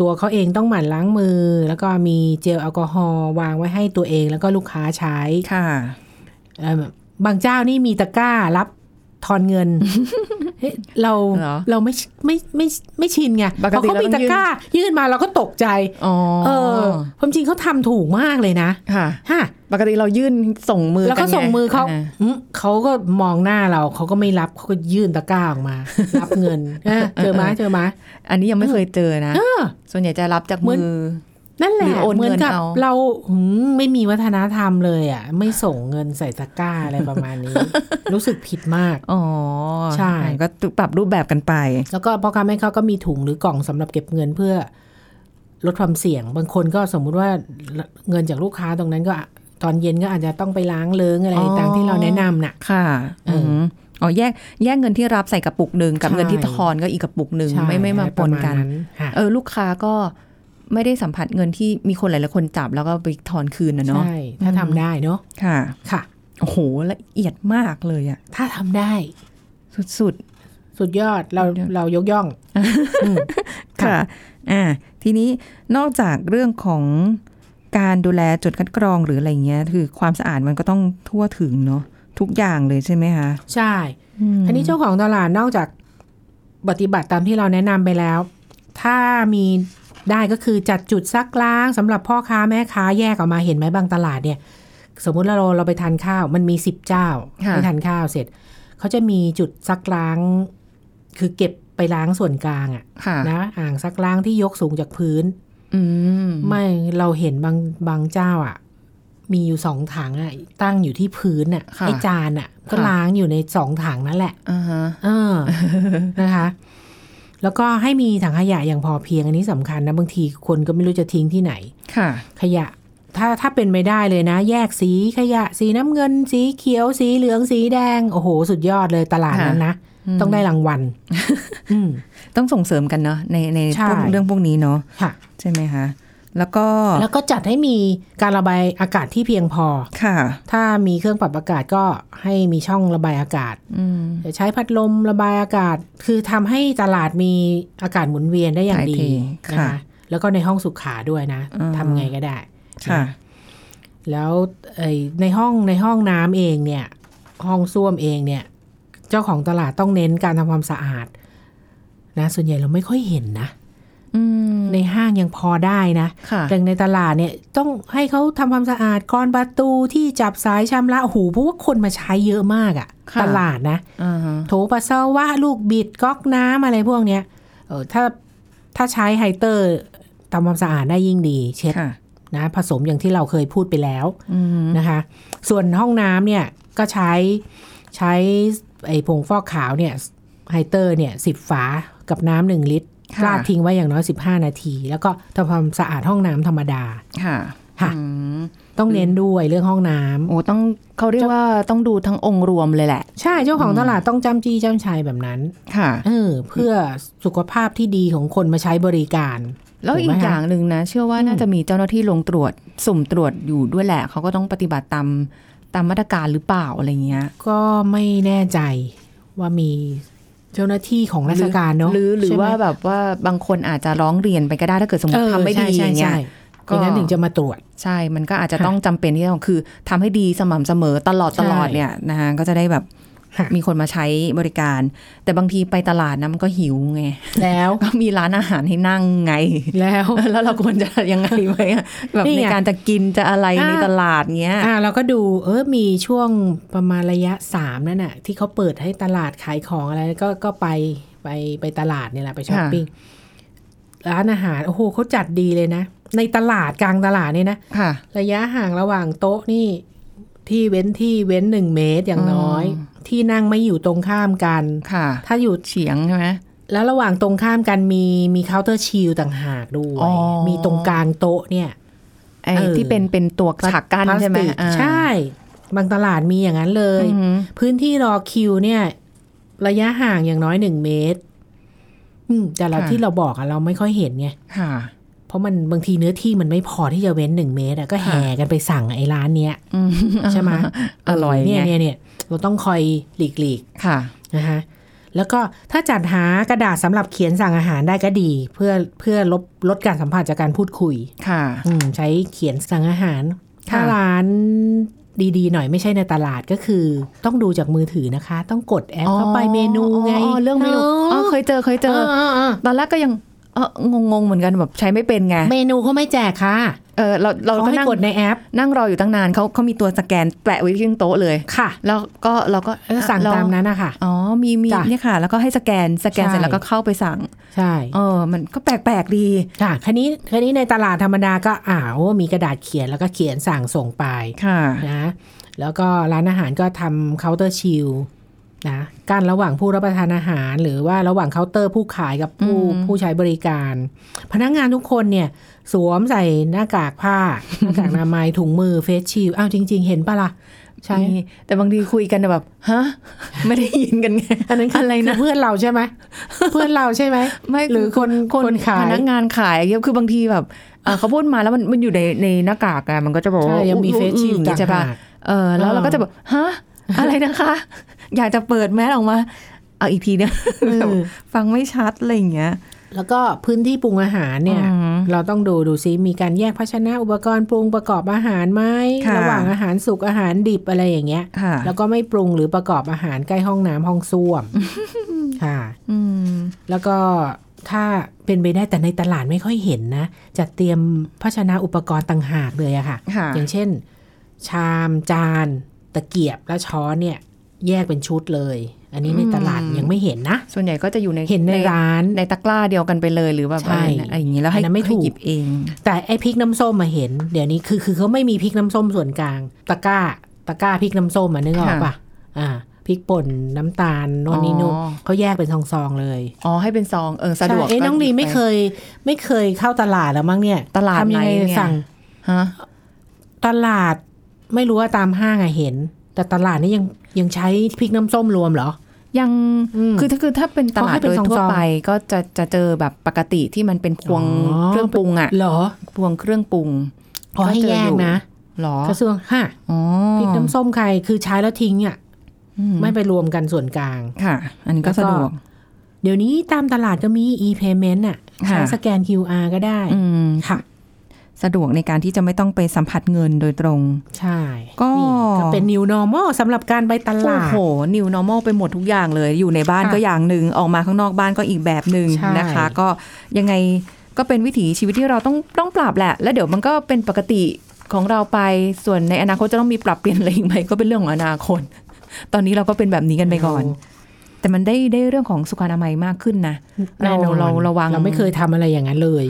[SPEAKER 2] ตัวเขาเองต้องหมั่นล้างมือ แล้วก็มีเจลแอลกอฮอล์วางไว้ให้ตัวเองแล้วก็ลูกค้าใช้
[SPEAKER 1] ค่ะ
[SPEAKER 2] เอิ่มบางเจ้านี่มีตะกร้ารับ ทอนเงินเฮ้ยเรา
[SPEAKER 1] เหรอ
[SPEAKER 2] เราไม่ไม่ไม่ไม่ชินไง
[SPEAKER 1] ปกติ
[SPEAKER 2] พอเขามี
[SPEAKER 1] เราต้
[SPEAKER 2] ตะ
[SPEAKER 1] องยื่น
[SPEAKER 2] กร้า ยื่นมาเราก็ตกใจ
[SPEAKER 1] อ๋อ
[SPEAKER 2] เออความจริงเขาทำถูกมากเลยนะ
[SPEAKER 1] ค่ะ
[SPEAKER 2] ฮะ
[SPEAKER 1] ปกติเรายื่นส่งมือ
[SPEAKER 2] แล้วก็
[SPEAKER 1] นไส่
[SPEAKER 2] งมือเขา
[SPEAKER 1] อ่
[SPEAKER 2] อืมเขาก็มองหน้าเราเขาก็ไม่รับเขาก็ยื่นตะกร้าออกมา รับเงินเออเจอไหมเจอไหม
[SPEAKER 1] อันนี้ยังไม่เคยเจอนะ
[SPEAKER 2] เออ
[SPEAKER 1] ส่วนใหญ่จะรับจาก
[SPEAKER 2] เหมื
[SPEAKER 1] มื
[SPEAKER 2] อ น
[SPEAKER 1] อ
[SPEAKER 2] นั่นแห
[SPEAKER 1] หรื
[SPEAKER 2] ละ
[SPEAKER 1] อโอน
[SPEAKER 2] เหมือน
[SPEAKER 1] เงิน
[SPEAKER 2] กับ
[SPEAKER 1] เอา
[SPEAKER 2] เราหืมไม่มีวัฒนธรรมเลยอะ ไม่ส่งเงินใส่ตะกร้าอะไรประมาณนี้ รู้สึกผิดมาก
[SPEAKER 1] อ๋อ
[SPEAKER 2] ใช่
[SPEAKER 1] ก็ปรับรูปแบบกันไป
[SPEAKER 2] แล้วก็พ่อค้าแม่ค้าก็มีถุงหรือกล่องสำหรับเก็บเงินเพื่อลดความเสี่ยง บางคนก็สมมุติว่าเงินจากลูกค้าตรงนั้นก็ตอนเย็นก็อาจจะต้องไปล้างเลิ้งอะไร
[SPEAKER 1] อ๋อ
[SPEAKER 2] ต่างที่เราแนะนำน่ะ
[SPEAKER 1] ค่ะ
[SPEAKER 2] เอออื
[SPEAKER 1] มอ๋อแยกแยกเงินที่รับใส่กระปุกหนึ่งกับ
[SPEAKER 2] ใช่
[SPEAKER 1] เงินที่ทอนก็อีกกระปุกหนึ่ง
[SPEAKER 2] ใช่
[SPEAKER 1] ไม่ไม่มาปนกัน
[SPEAKER 2] ประมาณค่ะ
[SPEAKER 1] เออลูกค้าก็ ไม่ได้สัมผัสเงินที่มีคนหลายๆคนจับแล้วก็ไปทอนคืนนะเนาะ
[SPEAKER 2] ใช่ ถ้าทำได้เนาะ
[SPEAKER 1] ค่ะ
[SPEAKER 2] ค่ะ
[SPEAKER 1] โอ้โหละเอียดมากเลยอะ
[SPEAKER 2] ถ้าทำได้
[SPEAKER 1] สุด
[SPEAKER 2] สุดยอดเราเรายกย่องอืม
[SPEAKER 1] ๆค่ะอ่าทีนี้นอกจากเรื่องของการดูแลจุดคัดกรองหรืออะไรเงี้ย คือความสะอาดมันก็ต้องทั่วถึงเนาะทุกอย่างเลยใช่ไหมคะ
[SPEAKER 2] ใช่อันนี้เจ้าของตลาดนอกจากปฏิบัติตามที่เราแนะนำไปแล้ว ถ้ามี ได้ก็คือจัดจุดซักล้างสำหรับพ่อค้าแม่ค้าแยกออกมาเห็นไหมบางตลาดเนี่ย สมมุติเราเราไปทานข้าว มันมีสิบเจ้า
[SPEAKER 1] ค่ะ
[SPEAKER 2] ไปทานข้าวเสร็จเขาจะมีจุดซักล้าง คือเก็บไปล้างส่วนกลางอะ
[SPEAKER 1] ค่ะ
[SPEAKER 2] นะอ่างซักล้างที่ยกสูงจากพื้น
[SPEAKER 1] อืม
[SPEAKER 2] ไม่เราเห็นบางบางเจ้าอะ มีอยู่สองถังอะ ตั้งอยู่ที่พื้นอะ
[SPEAKER 1] ค่ะ
[SPEAKER 2] ไอจานอะ ก็
[SPEAKER 1] ค่ะ
[SPEAKER 2] ล้างอยู่ในสองถังนั่นแหละ
[SPEAKER 1] อ่าฮะ
[SPEAKER 2] เออนะคะ แล้วก็ให้มีถังขยะอย่างพอเพียงอันนี้สำคัญนะ บางทีคนก็ไม่รู้จะทิ้งที่ไหน
[SPEAKER 1] ค่ะ
[SPEAKER 2] ขยะถ้าถ้าเป็นไม่ได้เลยนะ แยกสีขยะ สีน้ำเงิน สีเขียวสีเหลืองสีแดง โอ้โห สุดยอดเลยตลาดนั้นนะ ต้องได้รางวัลอืม
[SPEAKER 1] ต้องส่งเสริมกันเนาะในใน
[SPEAKER 2] ใช่
[SPEAKER 1] พวกเรื่องพวกนี้เนาะ
[SPEAKER 2] ค่ะ
[SPEAKER 1] ใช่ไหมคะ แล้วก็
[SPEAKER 2] แล้วก็จัดให้มีการระบายอากาศที่เพียงพอ
[SPEAKER 1] ค่ะ
[SPEAKER 2] ถ้ามีเครื่องปรับอากาศก็ให้มีช่องระบายอากาศ
[SPEAKER 1] อืม
[SPEAKER 2] ใช้พัดลมระบายอากาศ คือทำให้ตลาดมีอากาศหมุนเวียนได้อย่างดี
[SPEAKER 1] ถ่ายเท
[SPEAKER 2] นะ
[SPEAKER 1] ค่ะ
[SPEAKER 2] คะแล้วก็ในห้องสุขาด้วยนะ
[SPEAKER 1] อืม
[SPEAKER 2] ทำไงก็ได้
[SPEAKER 1] ค่ะ
[SPEAKER 2] นะแล้วไอ้ในห้องในห้องน้ำเองเนี่ย ห้องส้วมเองเนี่ย เจ้าของตลาดต้องเน้นการทำความสะอาดนะ ส่วนใหญ่เราไม่ค่อยเห็นนะ
[SPEAKER 1] อืม
[SPEAKER 2] ในห้างยังพอได้นะ
[SPEAKER 1] ค่ะ
[SPEAKER 2] แต่ในตลาดเนี่ยต้องให้เขาทำความสะอาดกรอนประตูที่จับสายชำระโอ้โหูเพราะว่าคนมาใช้เยอะมากอะ
[SPEAKER 1] ค่ะ
[SPEAKER 2] ตลาดนะ
[SPEAKER 1] อ่าฮะ
[SPEAKER 2] โถปัสสาวะลูกบิดก๊อกน้ำอะไรพวกเนี้ยเออถ้าถ้าใช้ไฮเตอร์ทำความสะอาดได้ยิ่งดี เช็ด
[SPEAKER 1] ค่ะ
[SPEAKER 2] นะผสมอย่างที่เราเคยพูดไปแล้ว
[SPEAKER 1] อืม
[SPEAKER 2] นะคะ ส่วนห้องน้ำเนี่ยก็ใช้ใช้ไอ้ผงฟอกขาวเนี่ยไฮเตอร์เนี่ยสิบฝากับน้ำหนึ่งลิตร
[SPEAKER 1] ค่ะ
[SPEAKER 2] ราดทิ้งไว้อย่างน้อย 15 นาที แล้วก็ทำความสะอาดห้องน้ำธรรมดา
[SPEAKER 1] ค่ะ
[SPEAKER 2] ค่ะ
[SPEAKER 1] อืม
[SPEAKER 2] ต้องเน้นด้วยเรื่องห้องน้ำ
[SPEAKER 1] โอ้ต้องเขาเรียกว่าต้องดูทั้งองค์รวมเลยแหละ
[SPEAKER 2] ใช่เจ้าของตลาดต้องจ้ำจี้จ้ำไชแบบนั้น
[SPEAKER 1] ค่ะ
[SPEAKER 2] เออเพื่อสุขภาพที่ดีของคนมาใช้บริการ
[SPEAKER 1] แล้วอี
[SPEAKER 2] ถู
[SPEAKER 1] ก
[SPEAKER 2] กไหมคะ
[SPEAKER 1] อย่างหนึ่งนะ เชื่อว่าน่าจะมีเจ้าหน้าที่ลงตรวจสุ่มตรวจอยู่ด้วยแหละ เขาก็ต้องปฏิบัติตามตามมาตรการหรือเปล่าอะไรเงี้ย
[SPEAKER 2] ก็ไม่แน่ใจว่ามี เจ้าหน้าที่ของราชการเนาะ
[SPEAKER 1] หรือหรือ
[SPEAKER 2] ใช่ไม
[SPEAKER 1] ว่าแบบว่าบางคนอาจจะร้องเรียนไปก็ได้ถ้าเกิดสมม
[SPEAKER 2] เอ
[SPEAKER 1] ติ
[SPEAKER 2] อ
[SPEAKER 1] ทำไม่ดี
[SPEAKER 2] ใช่
[SPEAKER 1] อย่างเงี้ย
[SPEAKER 2] ใช่
[SPEAKER 1] ก็
[SPEAKER 2] อย่างนั้นถึงจะมาตรวจ
[SPEAKER 1] ใช่ มันก็อาจจะ
[SPEAKER 2] ค่ะ
[SPEAKER 1] ต้องจำเป็นที่ต้องคือทำให้ดีสม่ำเสมอตลอด
[SPEAKER 2] ใช่
[SPEAKER 1] ตลอดเนี่ยนะคะก็จะได้แบบ
[SPEAKER 2] ค่ะ
[SPEAKER 1] มีคนมาใช้บริการ แต่บางทีไปตลาดนะมันก็หิวไง
[SPEAKER 2] แล้ว
[SPEAKER 1] ก็มีร้านอาหารให้นั่งไง
[SPEAKER 2] แล้ว
[SPEAKER 1] แล้วเราควรจะยังไงไหมอะแบบ
[SPEAKER 2] นี่
[SPEAKER 1] ใน
[SPEAKER 2] ไง
[SPEAKER 1] การจะกินจะอะไร
[SPEAKER 2] อ่า
[SPEAKER 1] ในตลาดเงี้ย
[SPEAKER 2] อ่าเราก็ดูเออมีช่วงประมาณระยะสามนั่นน่ะที่เขาเปิดให้ตลาดขายของอะไรก็ก็ไปไปไปตลาดเนี่ยแหละไปช้อปปิ้งร้านอาหารโอ้โหเขาจัดดีเลยนะ ในตลาดกลางตลาดเนี่ยนะ
[SPEAKER 1] ค่ะ
[SPEAKER 2] ระยะห่างระหว่างโต๊ะนี่ที่เว้นที่เว้นหนึ่งเมตรอย่างน้อย
[SPEAKER 1] อืม
[SPEAKER 2] ที่นั่งไม่อยู่ตรงข้ามกัน
[SPEAKER 1] ค่ะ
[SPEAKER 2] ถ้าอยู่
[SPEAKER 1] เฉียงใช่ไหม
[SPEAKER 2] แล้วระหว่างตรงข้ามกันมีมี counter shield ต่างหากด้วย
[SPEAKER 1] อ๋อ
[SPEAKER 2] มีตรงกลางโต๊ะเนี่ย
[SPEAKER 1] ไอ้
[SPEAKER 2] เออ
[SPEAKER 1] ที่เป็นเป็นตัวฉากกั้น
[SPEAKER 2] พลาสติก
[SPEAKER 1] ใช่ไหมอ่า
[SPEAKER 2] ใช่ บางตลาดมีอย่างนั้นเลย
[SPEAKER 1] อือหือ
[SPEAKER 2] พื้นที่รอคิวเนี่ย ระยะห่างอย่างน้อยหนึ่งเมตรอืมแต่เราที่เราบอกอะเราไม่ค่อยเห็นไง
[SPEAKER 1] ค่ะ
[SPEAKER 2] เพราะมันบางทีเนื้อที่มันไม่พอที่จะเว้นหนึ่งเมตรอะก็แห่กันไปสั่งไอ้ร้านเนี้ย
[SPEAKER 1] อืม
[SPEAKER 2] ใช่ไหม
[SPEAKER 1] อร่อย
[SPEAKER 2] เนี่ย
[SPEAKER 1] ไง
[SPEAKER 2] เนี่ยเนี่ยเราต้องคอยหลีกหลีก
[SPEAKER 1] ค่ะ
[SPEAKER 2] ๆนะคะแล้วก็ถ้าจัดหากระดาษสำหรับเขียนสั่งอาหารได้ก็ดี เพื่อเพื่อลดลดการสัมผัสจากการพูดคุย
[SPEAKER 1] ค่ะ
[SPEAKER 2] อืมใช้เขียนสั่งอาหาร
[SPEAKER 1] ค่ะ
[SPEAKER 2] ถ้าร้านดีๆ หน่อยไม่ใช่ในตลาดก็คือ ต้องดูจากมือถือนะคะ ต้องกดแอปเข้าไปเมนูไง
[SPEAKER 1] อ๋อเรื่องเมนูอ๋อเคยเจอเคยเจอตอนแรกก็ยัง เอองงๆเหมือนกันแบบใช้ไม่เป็นไง
[SPEAKER 2] เมนูเขาไม่แจกค่ะ
[SPEAKER 1] เออเราเรา
[SPEAKER 2] เขา
[SPEAKER 1] ก็
[SPEAKER 2] ให้
[SPEAKER 1] นั่ง
[SPEAKER 2] กดในแอป
[SPEAKER 1] นั่งรออยู่ตั้งนานเขาเขามีตัวสแกนแปะไว้ที่โต๊ะเลย
[SPEAKER 2] ค่ะ
[SPEAKER 1] แล้วก็เราก็
[SPEAKER 2] แล้วก็สั่ง
[SPEAKER 1] เรา
[SPEAKER 2] ตามนั้นนะคะ
[SPEAKER 1] อ๋อมีมี
[SPEAKER 2] จ้ะ
[SPEAKER 1] เนี่ยค่ะ แล้วก็ให้ scan scan
[SPEAKER 2] ใช่
[SPEAKER 1] เสร็จแล้วก็เข้าไปสั่ง
[SPEAKER 2] ใช่
[SPEAKER 1] เออมันก็แปลกๆดี
[SPEAKER 2] ค่ะคราวนี้คราวนี้ในตลาดธรรมดาก็อ่าวมีกระดาษเขียนแล้วก็เขียนสั่งส่งไป
[SPEAKER 1] ค่ะ
[SPEAKER 2] นะแล้วก็ร้านอาหารก็ทำ counter shield นะกั้นระหว่างผู้รับประทานอาหาร หรือว่าระหว่างเคาน์เตอร์ผู้ขายกับผู้
[SPEAKER 1] อืม
[SPEAKER 2] ผู้ใช้บริการ พนักงานทุกคนเนี่ย สวมใส่หน้ากากผ้าหน้ากากอนามัยถุงมือเฟสชิลอ้าวจริง ๆ เห็นปะล่ะใช่
[SPEAKER 1] มีแต่บางทีคุยกันแบบฮะไม่ได้ยินกันไง
[SPEAKER 2] อันนั้นคื
[SPEAKER 1] อะไรนะ
[SPEAKER 2] คืเพื่อนเราใช่ไหมเพื่อนเราใช่ไหม
[SPEAKER 1] ไม่
[SPEAKER 2] หรือคนคนขาย
[SPEAKER 1] พนักงานขายเยอะคือบางทีแบบเอ่อเขาพูดมาแล้วมันมันอยู่ในในหน้ากากอะมันก็จะบอก
[SPEAKER 2] ใช่
[SPEAKER 1] ว่า
[SPEAKER 2] ยังมี
[SPEAKER 1] อุ๊
[SPEAKER 2] เฟสชิล
[SPEAKER 1] อืม
[SPEAKER 2] ต่าง
[SPEAKER 1] ใช่ปะ
[SPEAKER 2] หาก
[SPEAKER 1] เออแล้ว
[SPEAKER 2] เออ
[SPEAKER 1] เราก็จะแบบฮะอะไรนะคะ อยากจะเปิดแมสออกมา เอาอีกทีเนี่ย
[SPEAKER 2] เออ
[SPEAKER 1] ฟังไม่ชัดอะไรอย่างเงี้ย
[SPEAKER 2] แล้วก็พื้นที่ปรุงอาหารเนี่ย
[SPEAKER 1] อืม
[SPEAKER 2] เราต้องดูดูซิมีการแยกภาชนะอุปกรณ์ปรุงประกอบอาหารไหม
[SPEAKER 1] ค่ะ
[SPEAKER 2] ระหว่างอาหารสุกอาหารดิบอะไรอย่างเงี้ย
[SPEAKER 1] ค่ะ
[SPEAKER 2] แล้วก็ไม่ปรุงหรือประกอบอาหารใกล้ห้องน้ำห้องส้วมค่ะ
[SPEAKER 1] อืม
[SPEAKER 2] แล้วก็ถ้าเป็นไปได้แต่ในตลาดไม่ค่อยเห็นนะจัดเตรียมภาชนะอุปกรณ์ต่างหากเลยอะค่ะ
[SPEAKER 1] ค่ะ
[SPEAKER 2] อย่างเช่น ชามจาน ตะเกียบและช้อนเนี่ย แยกเป็นชุดเลย อันนี้ในตลาด
[SPEAKER 1] อืม
[SPEAKER 2] ยังไม่เห็นนะ
[SPEAKER 1] ส่วนใหญ่ก็จะอยู่ใน
[SPEAKER 2] เห็นในร้าน
[SPEAKER 1] ในตะกร้าเดียวกันไปเลยหรือแบบ
[SPEAKER 2] ใช่
[SPEAKER 1] อะไรนะอะไรอย่างงี้แล้วให้
[SPEAKER 2] อันนั้นไม่ถูก
[SPEAKER 1] ให้หยิบเอง
[SPEAKER 2] แต่ไอ้พริกน้ำส้มมาเห็น เดี๋ยวนี้คือคือเขาไม่มีพริกน้ำส้มส่วนกลาง ตะกร้า ตะกร้าพริกน้ำส้มอะนึกออกปะอ่าพริกป่นน้ำตาลโน่นนี่นู่น
[SPEAKER 1] อ๋อ
[SPEAKER 2] เขาแยกเป็นซองๆเลย
[SPEAKER 1] อ๋อให้เป็นซองเออสะดวก
[SPEAKER 2] ใช่เอ้ย
[SPEAKER 1] ก็
[SPEAKER 2] น้อง
[SPEAKER 1] ห
[SPEAKER 2] ลี
[SPEAKER 1] ยิบ
[SPEAKER 2] ไม่
[SPEAKER 1] ป
[SPEAKER 2] เคย ไม่เคยเข้าตลาดแล้วมั้งเนี่ย
[SPEAKER 1] ตลาด
[SPEAKER 2] ทำยังไง
[SPEAKER 1] ไหนเนี่ย
[SPEAKER 2] สั่ง
[SPEAKER 1] ฮะ
[SPEAKER 2] ตลาดไม่รู้ว่าตามห้างอะเห็น แต่ตลาดนี่ยังยังใช้พริกน้ำส้มรวมเหรอ
[SPEAKER 1] ยัง
[SPEAKER 2] อืม
[SPEAKER 1] คือถ้าคือถ้าเป็นตลาด
[SPEAKER 2] เขาให้เป็
[SPEAKER 1] โด
[SPEAKER 2] น
[SPEAKER 1] ย
[SPEAKER 2] ซองๆ
[SPEAKER 1] ทั่วไปก็จะจะเจอแบบปกติที่มันเป็นพวง
[SPEAKER 2] อ๋อ
[SPEAKER 1] เครื่องปรุงอะ
[SPEAKER 2] เหรอ
[SPEAKER 1] พวงเครื่องปรุง
[SPEAKER 2] ขอให้แยกนะ
[SPEAKER 1] หรอก
[SPEAKER 2] ระทรวงค่ะ
[SPEAKER 1] อ๋อ
[SPEAKER 2] พริกน้ำส้มใครคือใช้แล้วทิ้งอะ
[SPEAKER 1] อืม
[SPEAKER 2] ไม่ไปรวมกันส่วนกลาง
[SPEAKER 1] ค่ะ อันนี้ก็
[SPEAKER 2] แล้วก็
[SPEAKER 1] สะดวก
[SPEAKER 2] เดี๋ยวนี้ตามตลาดก็มี e-payment อะ
[SPEAKER 1] ค่ะ
[SPEAKER 2] ใช้สแกน QR ก็ได้
[SPEAKER 1] อืม
[SPEAKER 2] ค่ะ
[SPEAKER 1] สะดวกในการที่จะไม่ต้องไปสัมผัสเงินโดยตรง
[SPEAKER 2] ใช่
[SPEAKER 1] ก็
[SPEAKER 2] นี่ก็เป็น new normal สำหรับการไปต
[SPEAKER 1] โอ้
[SPEAKER 2] ลาด
[SPEAKER 1] โห new normal ไปหมดทุกอย่างเลย อยู่ในบ้าน
[SPEAKER 2] ค่ะ
[SPEAKER 1] ก็อย่างหนึ่ง ออกมาข้างนอกบ้านก็อีกแบบหนึ่ง
[SPEAKER 2] ใช่
[SPEAKER 1] นะคะ ก็ยังไงก็เป็นวิถีชีวิตที่เราต้องต้องปรับแหละ แล้วเดี๋ยวมันก็เป็นปกติของเราไป ส่วนในอนาคตจะต้องมีปรับเปลี่ยนอะไรอีกไหมก็เป็นเรื่องของอนาคต ตอนนี้เราก็เป็นแบบนี้กันไปก่อน แต่มันได้ได้เรื่องของสุขอนามัยมากขึ้นนะ
[SPEAKER 2] แน่นอน
[SPEAKER 1] เราเราระวัง
[SPEAKER 2] เราไม่เคยทำอะไรอย่างนั้นเลย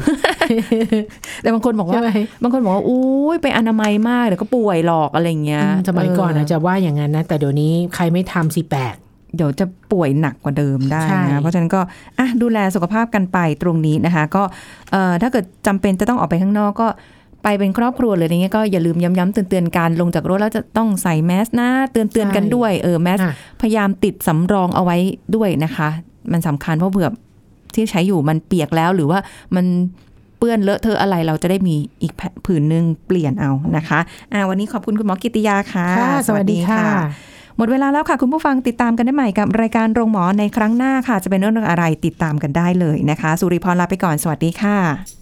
[SPEAKER 1] แต่บางคนบอก
[SPEAKER 2] ใช่
[SPEAKER 1] ว่า
[SPEAKER 2] ไหม
[SPEAKER 1] บางคนบอกว่าอุ้ยไปอนามัยมากเดี๋ยวก็ป่วยหรอกอะไรเงี้ย
[SPEAKER 2] อืมสมัยก่อน
[SPEAKER 1] เอา
[SPEAKER 2] จจะว่าอย่างนั้นนะ แต่เดี๋ยวนี้ใครไม่ทำสิแปลก
[SPEAKER 1] เดี๋ยวจะป่วยหนักกว่าเดิมได้
[SPEAKER 2] ใช่
[SPEAKER 1] นะ เพราะฉะนั้นก็อะดูแลสุขภาพกันไปตรงนี้นะคะ ก็เอ่อถ้าเกิดจำเป็นจะต้องออกไปข้างนอกก็ ไปเป็นครอบครัวเลยอะไรเงี้ยก็อย่าลืมย้ำๆเตือนๆกันลงจากรถแล้วจะต้องใส่แมสนะเตือนๆกันด้วยเออแมส
[SPEAKER 2] อะ
[SPEAKER 1] พยายามติดสำรองเอาไว้ด้วยนะคะ มันสำคัญเพราะเผื่อที่ใช้อยู่มันเปียกแล้วหรือว่ามันเปื้อนเลอะเทอะอะไรเราจะได้มีอีกแผ่นผืนหนึ่งเปลี่ยนเอานะคะอ่าวันนี้ขอบคุณคุณหมอกิติยาค่ะ
[SPEAKER 2] ค่ะ สวัสดีค่ะ
[SPEAKER 1] หมดเวลาแล้วค่ะ คุณผู้ฟังติดตามกันได้ใหม่กับรายการโรงหมอในครั้งหน้าค่ะ จะเป็นเรื่องอะไรติดตามกันได้เลยนะคะ สุริพรลาไปก่อนสวัสดีค่ะ